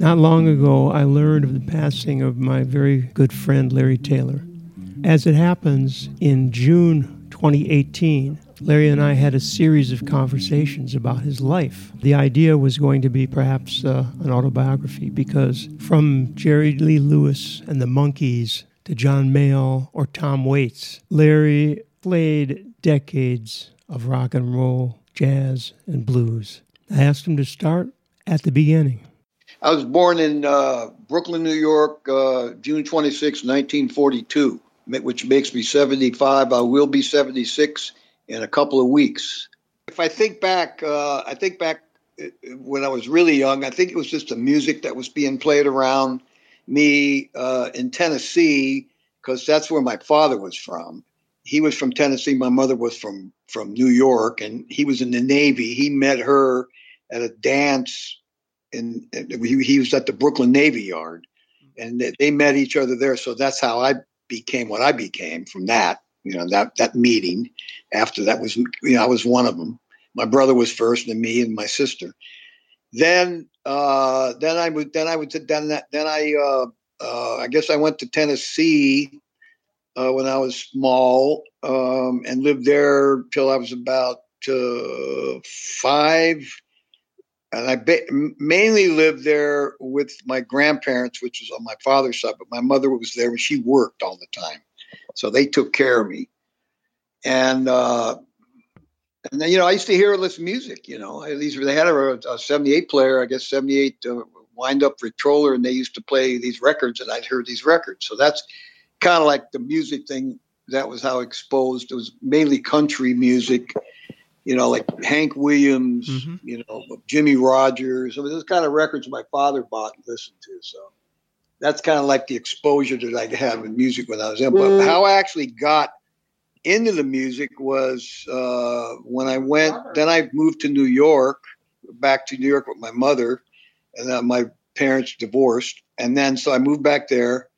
Not long ago, I learned of the passing of my very good friend Larry Taylor. As it happens, in June 2018, Larry and I had a series of conversations about his life. The idea was going to be perhaps uh, an autobiography because from Jerry Lee Lewis and the Monkees to John Mayall or Tom Waits, Larry played decades of rock and roll, jazz, and blues. I asked him to start at the beginning. I was born in uh, Brooklyn, New York, uh, June 26, 1942, which makes me 75. I will be 76 in a couple of weeks. If I think back, uh, I think back uh, when I was really young, I think it was just the music that was being played around me uh, in Tennessee, because that's where my father was from. He was from Tennessee. My mother was from from New York, and he was in the Navy. He met her at a dance, and he, he was at the Brooklyn Navy Yard, and they, they met each other there. So that's how I became what I became from that you know that that meeting. After that was you know i was one of them. My brother was first and me and my sister. Then uh then i would then i would then that then i uh, uh i guess i went to tennessee uh, when i was small um and lived there till i was about uh, five and I ba- mainly lived there with my grandparents, which was on my father's side, but my mother was there and she worked all the time. So they took care of me. And, uh, and then, you know, I used to hear this music, you know, these they had a, a 78 player, I guess 78 uh, wind up Victrola, and they used to play these records, and I'd heard these records. So that's kind of like the music thing. That was how exposed. It was mainly country music, you know, like Hank Williams, mm-hmm. you know, Jimmie Rodgers. I mean, those kind of records my father bought and listened to. So that's kind of like the exposure that I had with music when I was in. But how I actually got into the music was uh, when I went. Then I moved to New York, back to New York with my mother, and then my parents divorced, and then so I moved back there,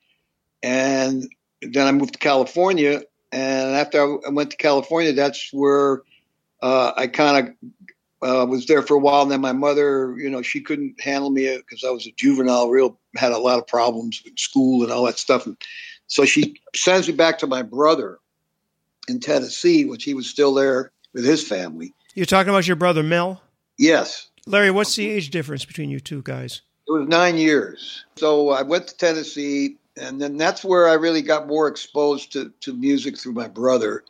and then I moved to California. And after I went to California, that's where uh, I kind of uh, was there for a while. And then my mother, you know, she couldn't handle me because I was a juvenile, real had a lot of problems with school and all that stuff. And so she sends me back to my brother in Tennessee, which he was still there with his family. You're talking about your brother Mel? Yes. Larry, what's the age difference between you two guys? It was nine years. So I went to Tennessee, and then that's where I really got more exposed to, to music through my brother.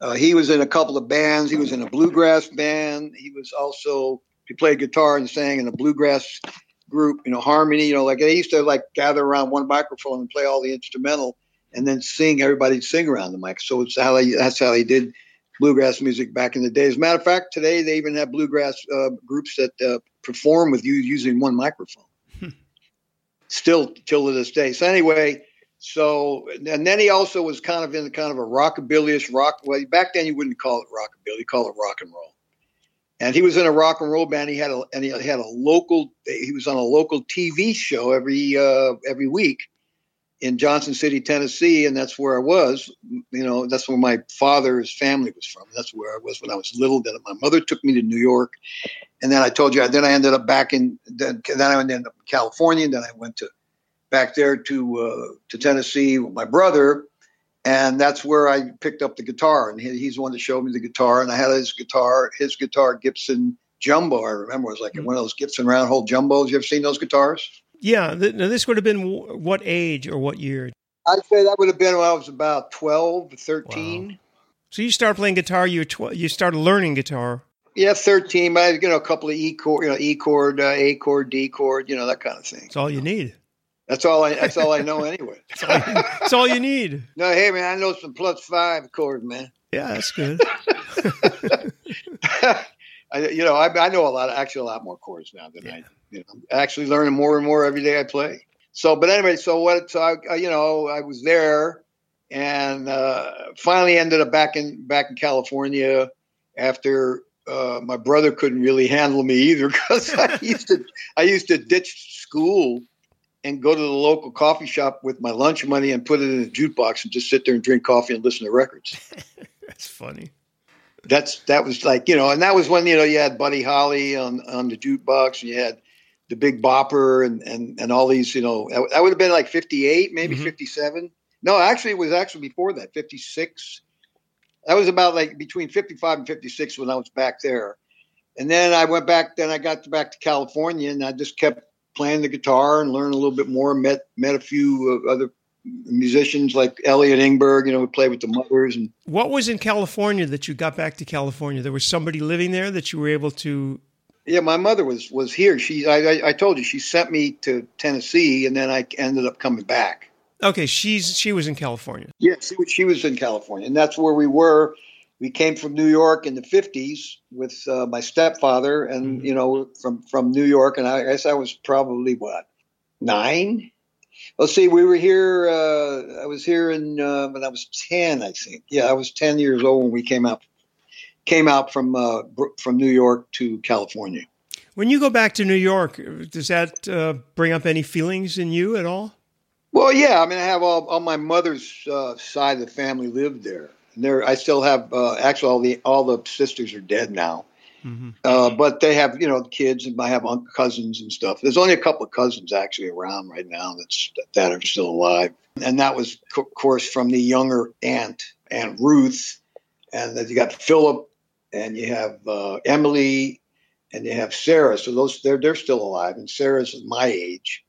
Uh, he was in a couple of bands. He was in a bluegrass band. He was also he played guitar and sang in a bluegrass group. You know, harmony. You know, like they used to like gather around one microphone and play all the instrumental, and then sing. Everybody sing around the mic. So it's how they, that's how they did bluegrass music back in the day. As a matter of fact, today they even have bluegrass uh, groups that uh, perform with you using one microphone. Hmm. Still till to this day. So anyway, so, and then he also was kind of in kind of a rockabilly rock. Well, back then you wouldn't call it rockabilly, you call it rock and roll. And he was in a rock and roll band. He had a and he had a local. He was on a local TV show every uh, every week in Johnson City, Tennessee, and that's where I was. You know, that's where my father's family was from. That's where I was when I was little. Then my mother took me to New York, and then I told you. Then I ended up back in. Then, then I ended up in California. And then I went to back there to uh, to Tennessee with my brother, and that's where I picked up the guitar. And he, he's the one that showed me the guitar, and I had his guitar, his guitar Gibson Jumbo. I remember it was like mm-hmm. one of those Gibson round hole jumbos. You ever seen those guitars? Yeah. Th- now this would have been w- what age or what year? I'd say that would have been when I was about 12, 13. Wow. So you start playing guitar. You tw- you started learning guitar. Yeah, thirteen. I had, you know a couple of E chord, you know E chord, uh, A chord, D chord, you know that kind of thing. That's all you need. That's all I. That's all I know anyway. that's, all you, that's, all you, need. No, hey man, I know some plus five chords, man. Yeah, that's good. I, you know, I, I, know a lot, actually, a lot more chords now than yeah. I. You know, I'm actually learning more and more every day I play. So, but anyway, so what? So I, you know, I was there, and uh, finally ended up back in back in California after uh, my brother couldn't really handle me either because I used to I used to ditch school and go to the local coffee shop with my lunch money and put it in a jukebox and just sit there and drink coffee and listen to records. That's funny. That's that was like you know, and that was when you know you had Buddy Holly on on the jukebox, and you had the Big Bopper and and and all these. You know, that would have been like '58, maybe Mhm. '57. No, actually, it was actually before that, '56. That was about like between '55 and '56 when I was back there, and then I went back. Then I got back to California, and I just kept playing the guitar and learned a little bit more. Met met a few uh, other musicians like Elliot Ingber, you know, who played with the Mothers and What was in California that you got back to California? There was somebody living there that you were able to. Yeah, my mother was was here. She, I, I, I told you, she sent me to Tennessee, and then I ended up coming back. Okay, she's she was in California. Yeah, she was, she was in California, and that's where we were. We came from New York in the '50s with uh, my stepfather, and Mhm. you know, from from New York, and I guess I was probably what nine. Let's see, we were here. Uh, I was here in uh, when I was ten, I think. Yeah, I was ten years old when we came out came out from uh, from New York to California. When you go back to New York, does that uh, bring up any feelings in you at all? Well, yeah. I mean, I have all, all my mother's uh, side of the family lived there. There, I still have. Uh, actually, all the all the sisters are dead now, Mm-hmm. uh, but they have you know kids, and I have cousins and stuff. There's only a couple of cousins actually around right now that's that are still alive, and that was, of course, from the younger aunt, Aunt Ruth, and then you got Philip, and you have uh, Emily, and you have Sarah. So those they're they're still alive, and Sarah's my age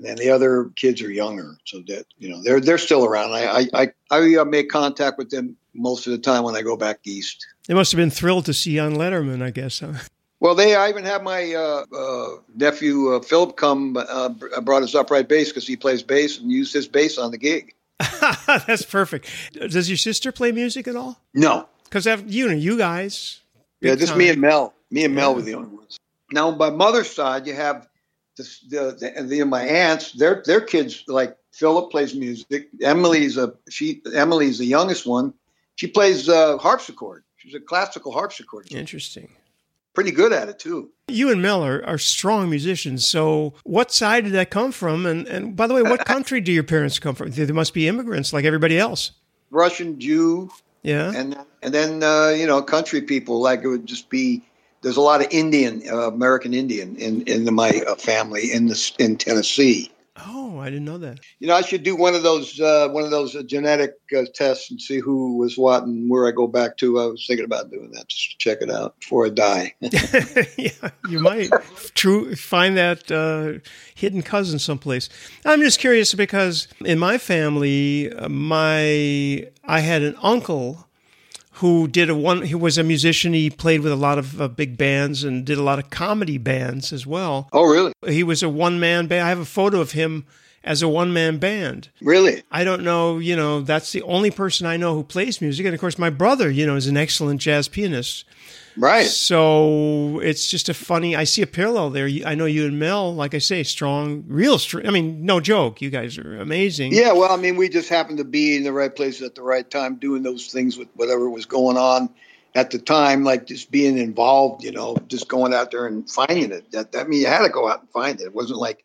and then the other kids are younger, so that you know they're they're still around. I I I, I uh, make contact with them most of the time when I go back east. They must have been thrilled to see you on Letterman, I guess. Huh? Well, they I even have my uh, uh, nephew uh, Philip come uh, brought his upright bass because he plays bass and used his bass on the gig. That's perfect. Does your sister play music at all? No, Because you know, you guys. yeah, just time. me and Mel. Me and Mel were the only ones. Now, by mother's side, you have the, the, the my aunts. Their their kids like Philip plays music. Emily's a she. Emily's the youngest one. She plays uh, harpsichord. She's a classical harpsichord. Interesting. Pretty good at it too. You and Mel are, are strong musicians. So, what side did that come from? And and by the way, what country do your parents come from? They must be immigrants like everybody else. Russian Jew, Yeah. and and then uh, you know country people like it would just be. There's a lot of Indian, uh, American Indian in in my uh, family in this in Tennessee. Oh, I didn't know that. You know, I should do one of those uh, one of those uh, genetic uh, tests and see who was what and where I go back to. I was thinking about doing that just to check it out before I die. yeah, you might true find that uh, hidden cousin someplace. I'm just curious because in my family, my I had an uncle who did a one. He was a musician. He played with a lot of uh, big bands and did a lot of comedy bands as well. oh, really? He was a one man band. I have a photo of him as a one man band. Really? I don't know, you know, that's the only person I know who plays music. And of course, my brother, you know, is an excellent jazz pianist. Right. So it's just a funny. I see a parallel there. I know you and Mel, like I say, strong, real strong. I mean, no joke. You guys are amazing. Yeah. Well, I mean, we just happened to be in the right place at the right time, doing those things with whatever was going on at the time, like just being involved. You know, just going out there and finding it. That I mean, you had to go out and find it. It wasn't like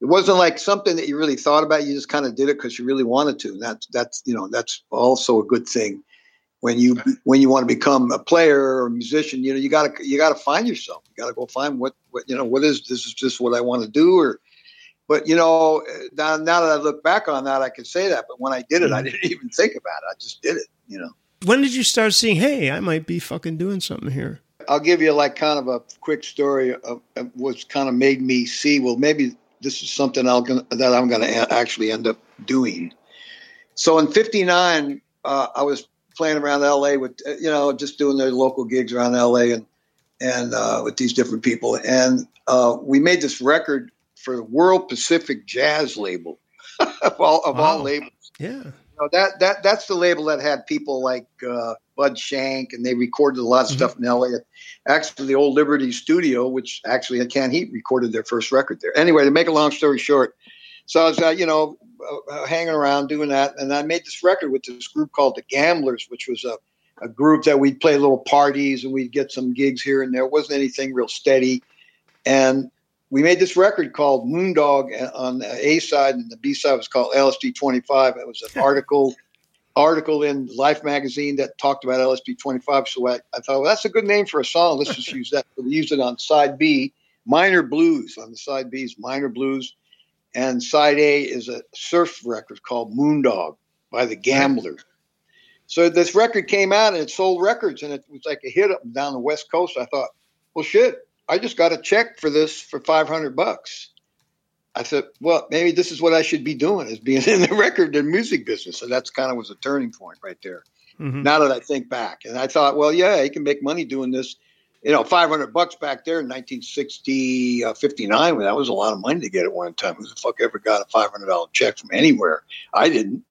it wasn't like something that you really thought about. You just kind of did it because you really wanted to. And that's that's you know that's also a good thing when you when you want to become a player or a musician. You know, you got to you got to find yourself. You got to go find what what you know what is this is just what I want to do or. But you know, now, now that I look back on that, I can say that. But when I did it, I didn't even think about it. I just did it. You know. When did you start seeing, hey, I might be fucking doing something here? I'll give you like kind of a quick story of, of what's kind of made me see. Well, maybe this is something I'll gonna, that I'm going to actually end up doing. So in '59, uh, I was playing around LA with uh, you know just doing their local gigs around LA and and uh, with these different people, and uh, we made this record for the World Pacific Jazz label of all of all labels Yeah. you know, that that that's the label that had people like uh, Bud Shank, and they recorded a lot of Mhm. stuff in L.A. Actually, the old Liberty Studio, which actually Canned Heat recorded their first record there. Anyway, to make a long story short, so I was uh, you know uh, uh, hanging around doing that, and I made this record with this group called the Gamblers, which was a a group that we'd play little parties and we'd get some gigs here and there. It wasn't anything real steady, and we made this record called Moondog on the A side, and the B side was called LSD 25. It was an article article in Life magazine that talked about LSD 25. So I, I thought, well, that's a good name for a song. Let's just use that. So we used it on side B, Minor Blues on the side B is Minor Blues, and side A is a surf record called Moondog by the Gamblers. So this record came out and it sold records and it was like a hit up and down the West Coast. I thought, well, shit, I just got a check for this for 500 bucks. I said, well, maybe this is what I should be doing is being in the record and music business. So that's kind of was a turning point right there. Mm-hmm. Now that I think back, and I thought, well, yeah, you can make money doing this. You know, 500 bucks back there in 1960, uh, 59, that was a lot of money to get at one time. Who the fuck ever got a $500 check from anywhere? I didn't.